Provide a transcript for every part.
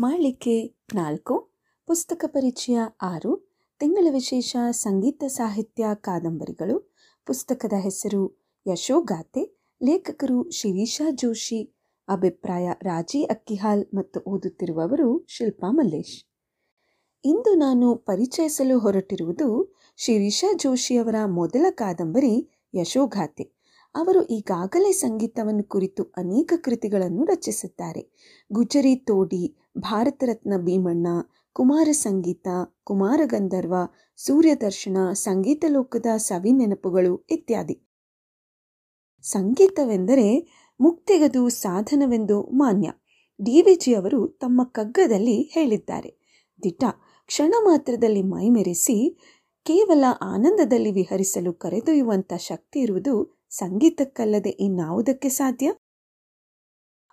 ಮಾಳಿಕೆ ನಾಲ್ಕು, ಪುಸ್ತಕ ಪರಿಚಯ ಆರು, ತಿಂಗಳ ವಿಶೇಷ ಸಂಗೀತ ಸಾಹಿತ್ಯ ಕಾದಂಬರಿಗಳು. ಪುಸ್ತಕದ ಹೆಸರು ಯಶೋಗಾತೆ ಲೇಖಕರು ಶಿರೀಷಾ ಜೋಶಿ, ಅಭಿಪ್ರಾಯ ರಾಜಿ ಅಕ್ಕಿಹಾಲ್ ಮತ್ತು ಓದುತ್ತಿರುವವರು ಶಿಲ್ಪಾ ಮಲ್ಲೇಶ್. ಇಂದು ನಾನು ಪರಿಚಯಿಸಲು ಹೊರಟಿರುವುದು ಶಿರೀಷಾ ಜೋಶಿಯವರ ಮೊದಲ ಕಾದಂಬರಿ ಯಶೋಗಾತೆ ಅವರು ಈಗಾಗಲೇ ಸಂಗೀತವನ್ನು ಕುರಿತು ಅನೇಕ ಕೃತಿಗಳನ್ನು ರಚಿಸಿದ್ದಾರೆ. ಗುಜರಿ, ತೋಡಿ ಭಾರತ ರತ್ನ ಭೀಮಣ್ಣ, ಕುಮಾರ ಸಂಗೀತ, ಕುಮಾರ ಗಂಧರ್ವ ಸೂರ್ಯದರ್ಶನ ಸಂಗೀತ ಲೋಕದ ಸವಿ ನೆನಪುಗಳು ಇತ್ಯಾದಿ. ಸಂಗೀತವೆಂದರೆ ಮುಕ್ತಿಗದು ಸಾಧನವೆಂದು ಮಾನ್ಯ. ಡಿ ವಿ ಜಿ ಅವರು ತಮ್ಮ ಕಗ್ಗದಲ್ಲಿ ಹೇಳಿದ್ದಾರೆ. ದಿಟ, ಕ್ಷಣ ಮಾತ್ರದಲ್ಲಿ ಮೈಮೆರೆಸಿ, ಕೇವಲ ಆನಂದದಲ್ಲಿ ವಿಹರಿಸಲು ಕರೆದೊಯ್ಯುವಂಥ ಶಕ್ತಿ ಇರುವುದು ಸಂಗೀತಕ್ಕಲ್ಲದೆ ಇನ್ನಾವುದಕ್ಕೆ ಸಾಧ್ಯ?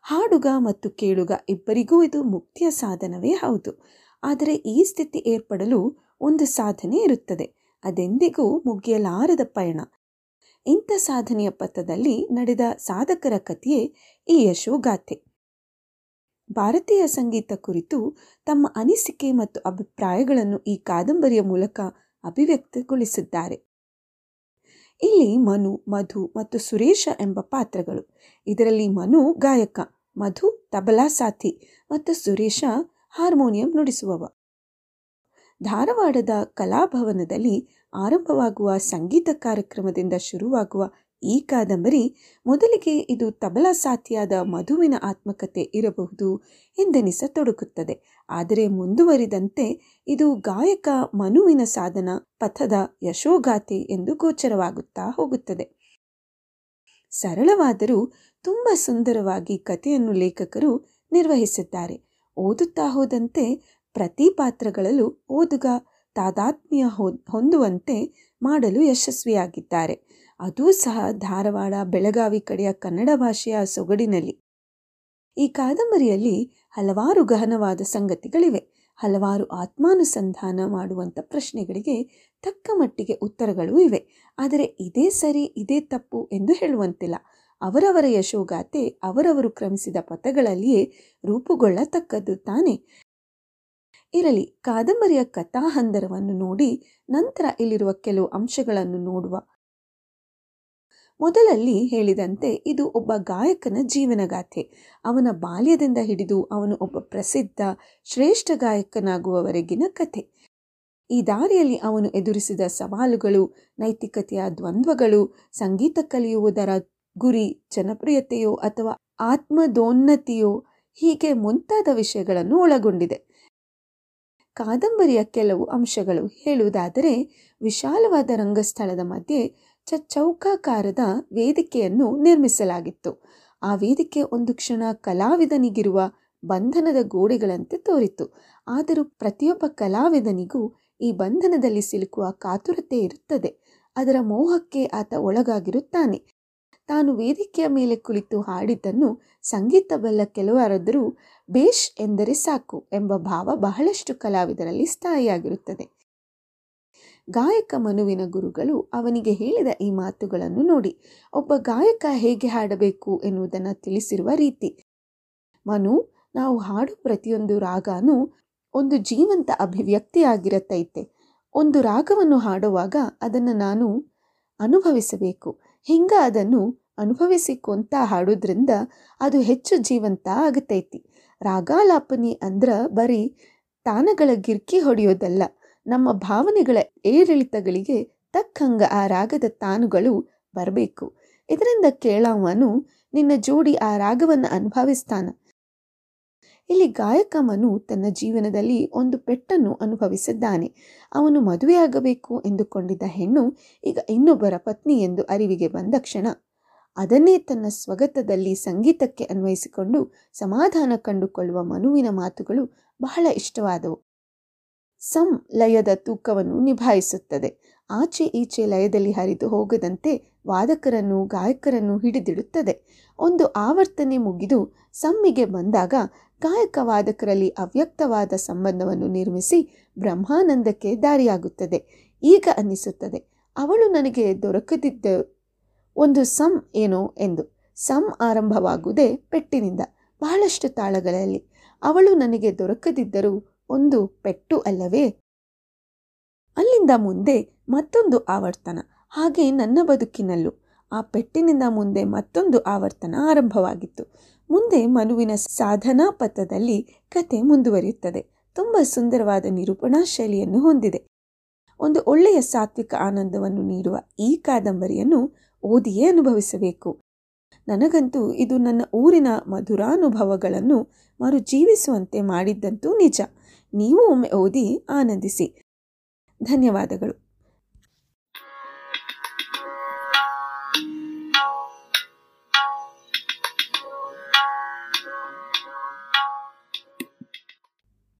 ಹಾಡುಗ ಮತ್ತು ಕೇಳುಗ ಇಬ್ಬರಿಗೂ ಇದು ಮುಕ್ತಿಯ ಸಾಧನವೇ ಹೌದು. ಆದರೆ ಈ ಸ್ಥಿತಿ ಏರ್ಪಡಲು ಒಂದು ಸಾಧನೆ ಇರುತ್ತದೆ. ಅದೆಂದಿಗೂ ಮುಗಿಯಲಾರದ ಪಯಣ. ಇಂಥ ಸಾಧನೆಯ ಪಥದಲ್ಲಿ ನಡೆದ ಸಾಧಕರ ಕಥೆಯೇ ಈ ಯಶೋಗಾಥೆ. ಭಾರತೀಯ ಸಂಗೀತ ಕುರಿತು ತಮ್ಮ ಅನಿಸಿಕೆ ಮತ್ತು ಅಭಿಪ್ರಾಯಗಳನ್ನು ಈ ಕಾದಂಬರಿಯ ಮೂಲಕ ಅಭಿವ್ಯಕ್ತಗೊಳಿಸಿದ್ದಾರೆ. ಇಲ್ಲಿ ಮನು, ಮಧು ಮತ್ತು ಸುರೇಶ ಎಂಬ ಪಾತ್ರಗಳು. ಇದರಲ್ಲಿ ಮನು ಗಾಯಕ. ಮಧು, ತಬಲಾ ಸಾಥಿ ಮತ್ತು ಸುರೇಶ ಹಾರ್ಮೋನಿಯಂ ನುಡಿಸುವವ. ಧಾರವಾಡದ ಕಲಾಭವನದಲ್ಲಿ ಆರಂಭವಾಗುವ ಸಂಗೀತ ಕಾರ್ಯಕ್ರಮದಿಂದ ಶುರುವಾಗುವ ಈ ಕಾದಂಬರಿ ಮೊದಲಿಗೆ ಇದು ತಬಲಾ ಸಾಥಿಯಾದ ಮಧುವಿನ ಆತ್ಮಕತೆ ಇರಬಹುದು ಎಂದೆನಿಸತೊಡಗುತ್ತದೆ. ಆದರೆ ಮುಂದುವರಿದಂತೆ ಇದು ಗಾಯಕ ಮನುವಿನ ಸಾಧನ ಪಥದ ಯಶೋಗಾಥೆ ಎಂದು ಗೋಚರವಾಗುತ್ತಾ ಹೋಗುತ್ತದೆ. ಸರಳವಾದರೂ ತುಂಬ ಸುಂದರವಾಗಿ ಕಥೆಯನ್ನು ಲೇಖಕರು ನಿರ್ವಹಿಸುತ್ತಾರೆ. ಓದುತ್ತಾ ಹೋದಂತೆ ಪ್ರತಿ ಪಾತ್ರಗಳಲ್ಲೂ ಓದುಗ ತಾದಾತ್ಮ್ಯ ಹೊಂದುವಂತೆ ಮಾಡಲು ಯಶಸ್ವಿಯಾಗಿದ್ದಾರೆ. ಅದೂ ಸಹ ಧಾರವಾಡ, ಬೆಳಗಾವಿ ಕಡೆಯ ಕನ್ನಡ ಭಾಷೆಯ ಸೊಗಡಿನಲ್ಲಿ. ಈ ಕಾದಂಬರಿಯಲ್ಲಿ ಹಲವಾರು ಗಹನವಾದ ಸಂಗತಿಗಳಿವೆ. ಹಲವಾರು ಆತ್ಮಾನುಸಂಧಾನ ಮಾಡುವಂಥ ಪ್ರಶ್ನೆಗಳಿಗೆ ತಕ್ಕ ಮಟ್ಟಿಗೆ ಉತ್ತರಗಳು ಇವೆ. ಆದರೆ ಇದೇ ಸರಿ, ಇದೇ ತಪ್ಪು ಎಂದು ಹೇಳುವಂತಿಲ್ಲ. ಅವರವರ ಯಶೋಗಾಥೆ ಅವರವರು ಕ್ರಮಿಸಿದ ಪಥಗಳಲ್ಲಿಯೇ ರೂಪುಗೊಳ್ಳತಕ್ಕದ್ದು ತಾನೆ. ಇರಲಿ, ಕಾದಂಬರಿಯ ಕಥಾಹಂದರವನ್ನು ನೋಡಿ ನಂತರ ಇಲ್ಲಿರುವ ಕೆಲವು ಅಂಶಗಳನ್ನು ನೋಡುವ ಮೊದಲಲ್ಲಿ ಹೇಳಿದಂತೆ ಇದು ಒಬ್ಬ ಗಾಯಕನ ಜೀವನಗಾಥೆ ಅವನ ಬಾಲ್ಯದಿಂದ ಹಿಡಿದು ಅವನು ಒಬ್ಬ ಪ್ರಸಿದ್ಧ, ಶ್ರೇಷ್ಠ ಗಾಯಕನಾಗುವವರೆಗಿನ ಕಥೆ. ಈ ದಾರಿಯಲ್ಲಿ ಅವನು ಎದುರಿಸಿದ ಸವಾಲುಗಳು, ನೈತಿಕತೆಯ ದ್ವಂದ್ವಗಳು, ಸಂಗೀತ ಕಲಿಯುವುದರ ಗುರಿ, ಜನಪ್ರಿಯತೆಯೋ ಅಥವಾ ಆತ್ಮದೋನ್ನತಿಯೋ ಹೀಗೆ ಮುಂತಾದ ವಿಷಯಗಳನ್ನು ಒಳಗೊಂಡಿದೆ. ಕಾದಂಬರಿಯ ಕೆಲವು ಅಂಶಗಳು ಹೇಳುವುದಾದರೆ, ವಿಶಾಲವಾದ ರಂಗಸ್ಥಳದ ಮಧ್ಯೆ ಚೌಕಾಕಾರದ ವೇದಿಕೆಯನ್ನು ನಿರ್ಮಿಸಲಾಗಿತ್ತು. ಆ ವೇದಿಕೆ ಒಂದು ಕ್ಷಣ ಕಲಾವಿದನಿಗಿರುವ ಬಂಧನದ ಗೋಡೆಗಳಂತೆ ತೋರಿತು ಆದರೂ ಪ್ರತಿಯೊಬ್ಬ ಕಲಾವಿದನಿಗೂ ಈ ಬಂಧನದಲ್ಲಿ ಸಿಲುಕುವ ಕಾತುರತೆ ಇರುತ್ತದೆ. ಅದರ ಮೋಹಕ್ಕೆ ಆತ ಒಳಗಾಗಿರುತ್ತಾನೆ. ತಾನು ವೇದಿಕೆಯ ಮೇಲೆ ಕುಳಿತು ಹಾಡಿದ್ದನ್ನು ಸಂಗೀತ ಬಲ್ಲ ಕೆಲವರಾದರೂ ಬೇಷ್ ಎಂದರೆ ಸಾಕು ಎಂಬ ಭಾವ ಬಹಳಷ್ಟು ಕಲಾವಿದರಲ್ಲಿ ಸ್ಥಾಯಿಯಾಗಿರುತ್ತದೆ. ಗಾಯಕ ಮನುವಿನ ಗುರುಗಳು ಅವನಿಗೆ ಹೇಳಿದ ಈ ಮಾತುಗಳನ್ನು ನೋಡಿ, ಒಬ್ಬ ಗಾಯಕ ಹೇಗೆ ಹಾಡಬೇಕು ಎನ್ನುವುದನ್ನು ತಿಳಿಸಿರುವ ರೀತಿ. ಮನು, ನಾವು ಹಾಡು ಪ್ರತಿಯೊಂದು ರಾಗನೂ ಒಂದು ಜೀವಂತ ಅಭಿವ್ಯಕ್ತಿಯಾಗಿರತೈತೆ. ಒಂದು ರಾಗವನ್ನು ಹಾಡುವಾಗ ಅದನ್ನು ನಾನು ಅನುಭವಿಸಬೇಕು. ಹಿಂಗ ಅದನ್ನು ಅನುಭವಿಸಿಕೊಂತ ಹಾಡೋದ್ರಿಂದ ಅದು ಹೆಚ್ಚು ಜೀವಂತ ಆಗತೈತಿ. ರಾಗಾಲಾಪನಿ ಅಂದ್ರ ಬರೀ ತಾನಗಳ ಗಿರ್ಕಿ ಹೊಡೆಯೋದಲ್ಲ. ನಮ್ಮ ಭಾವನೆಗಳ ಏರಿಳಿತಗಳಿಗೆ ತಕ್ಕಂಗ ಆ ರಾಗದ ತಾನುಗಳು ಬರಬೇಕು. ಇದರಿಂದ ಕೇಳವನು, ನಿನ್ನ ಜೋಡಿ ಆ ರಾಗವನ್ನು ಅನುಭವಿಸ್ತಾನ. ಇಲ್ಲಿ ಗಾಯಕ ಮನು ತನ್ನ ಜೀವನದಲ್ಲಿ ಒಂದು ಪೆಟ್ಟನ್ನು ಅನುಭವಿಸಿದ್ದಾನೆ. ಅವನು ಮದುವೆಯಾಗಬೇಕು ಎಂದುಕೊಂಡಿದ್ದ ಹೆಣ್ಣು ಈಗ ಇನ್ನೊಬ್ಬರ ಪತ್ನಿ ಎಂದು ಅರಿವಿಗೆ ಬಂದ ಕ್ಷಣ, ಅದನ್ನೇ ತನ್ನ ಸ್ವಗತದಲ್ಲಿ ಸಂಗೀತಕ್ಕೆ ಅನ್ವಯಿಸಿಕೊಂಡು ಸಮಾಧಾನ ಕಂಡುಕೊಳ್ಳುವ ಮನುವಿನ ಮಾತುಗಳು ಬಹಳ ಇಷ್ಟವಾದವು. ಸಂ ಲಯದ ತೂಕವನ್ನು ನಿಭಾಯಿಸುತ್ತದೆ. ಆಚೆ ಈಚೆ ಲಯದಲ್ಲಿ ಹರಿದು ಹೋಗದಂತೆ ವಾದಕರನ್ನು, ಗಾಯಕರನ್ನು ಹಿಡಿದಿಡುತ್ತದೆ. ಒಂದು ಆವರ್ತನೆ ಮುಗಿದು ಸಮ್ಮಿಗೆ ಬಂದಾಗ ಗಾಯಕ ವಾದಕರಲ್ಲಿ ಅವ್ಯಕ್ತವಾದ ಸಂಬಂಧವನ್ನು ನಿರ್ಮಿಸಿ ಬ್ರಹ್ಮಾನಂದಕ್ಕೆ ದಾರಿಯಾಗುತ್ತದೆ. ಈಗ ಅನ್ನಿಸುತ್ತದೆ, ಅವಳು ನನಗೆ ದೊರಕದಿದ್ದ ಒಂದು ಸಂ ಏನೋ ಎಂದು. ಸಂ ಆರಂಭವಾಗುವುದೇ ಪೆಟ್ಟಿನಿಂದ, ಬಹಳಷ್ಟು ತಾಳಗಳಲ್ಲಿ. ಅವಳು ನನಗೆ ದೊರಕದಿದ್ದರೂ ಒಂದು ಪೆಟ್ಟು ಅಲ್ಲವೇ? ಅಲ್ಲಿಂದ ಮುಂದೆ ಮತ್ತೊಂದು ಆವರ್ತನ, ಹಾಗೆ ನನ್ನ ಬದುಕಿನಲ್ಲೂ. ಆ ಪೆಟ್ಟಿನಿಂದ ಮುಂದೆ ಮತ್ತೊಂದು ಆವರ್ತನ ಆರಂಭವಾಗಿತ್ತು. ಮುಂದೆ ಮನುವಿನ ಸಾಧನಾ ಪಥದಲ್ಲಿ ಕತೆ ಮುಂದುವರಿಯುತ್ತದೆ. ತುಂಬ ಸುಂದರವಾದ ನಿರೂಪಣಾ ಶೈಲಿಯನ್ನು ಹೊಂದಿದೆ. ಒಂದು ಒಳ್ಳೆಯ ಸಾತ್ವಿಕ ಆನಂದವನ್ನು ನೀಡುವ ಈ ಕಾದಂಬರಿಯನ್ನು ಓದಿಯೇ ಅನುಭವಿಸಬೇಕು. ನನಗಂತೂ ಇದು ನನ್ನ ಊರಿನ ಮಧುರಾನುಭವಗಳನ್ನು ಮರುಜೀವಿಸುವಂತೆ ಮಾಡಿದ್ದಂತೂ ನಿಜ. ನೀವು ಒಮ್ಮೆ ಓದಿ ಆನಂದಿಸಿ. ಧನ್ಯವಾದಗಳು.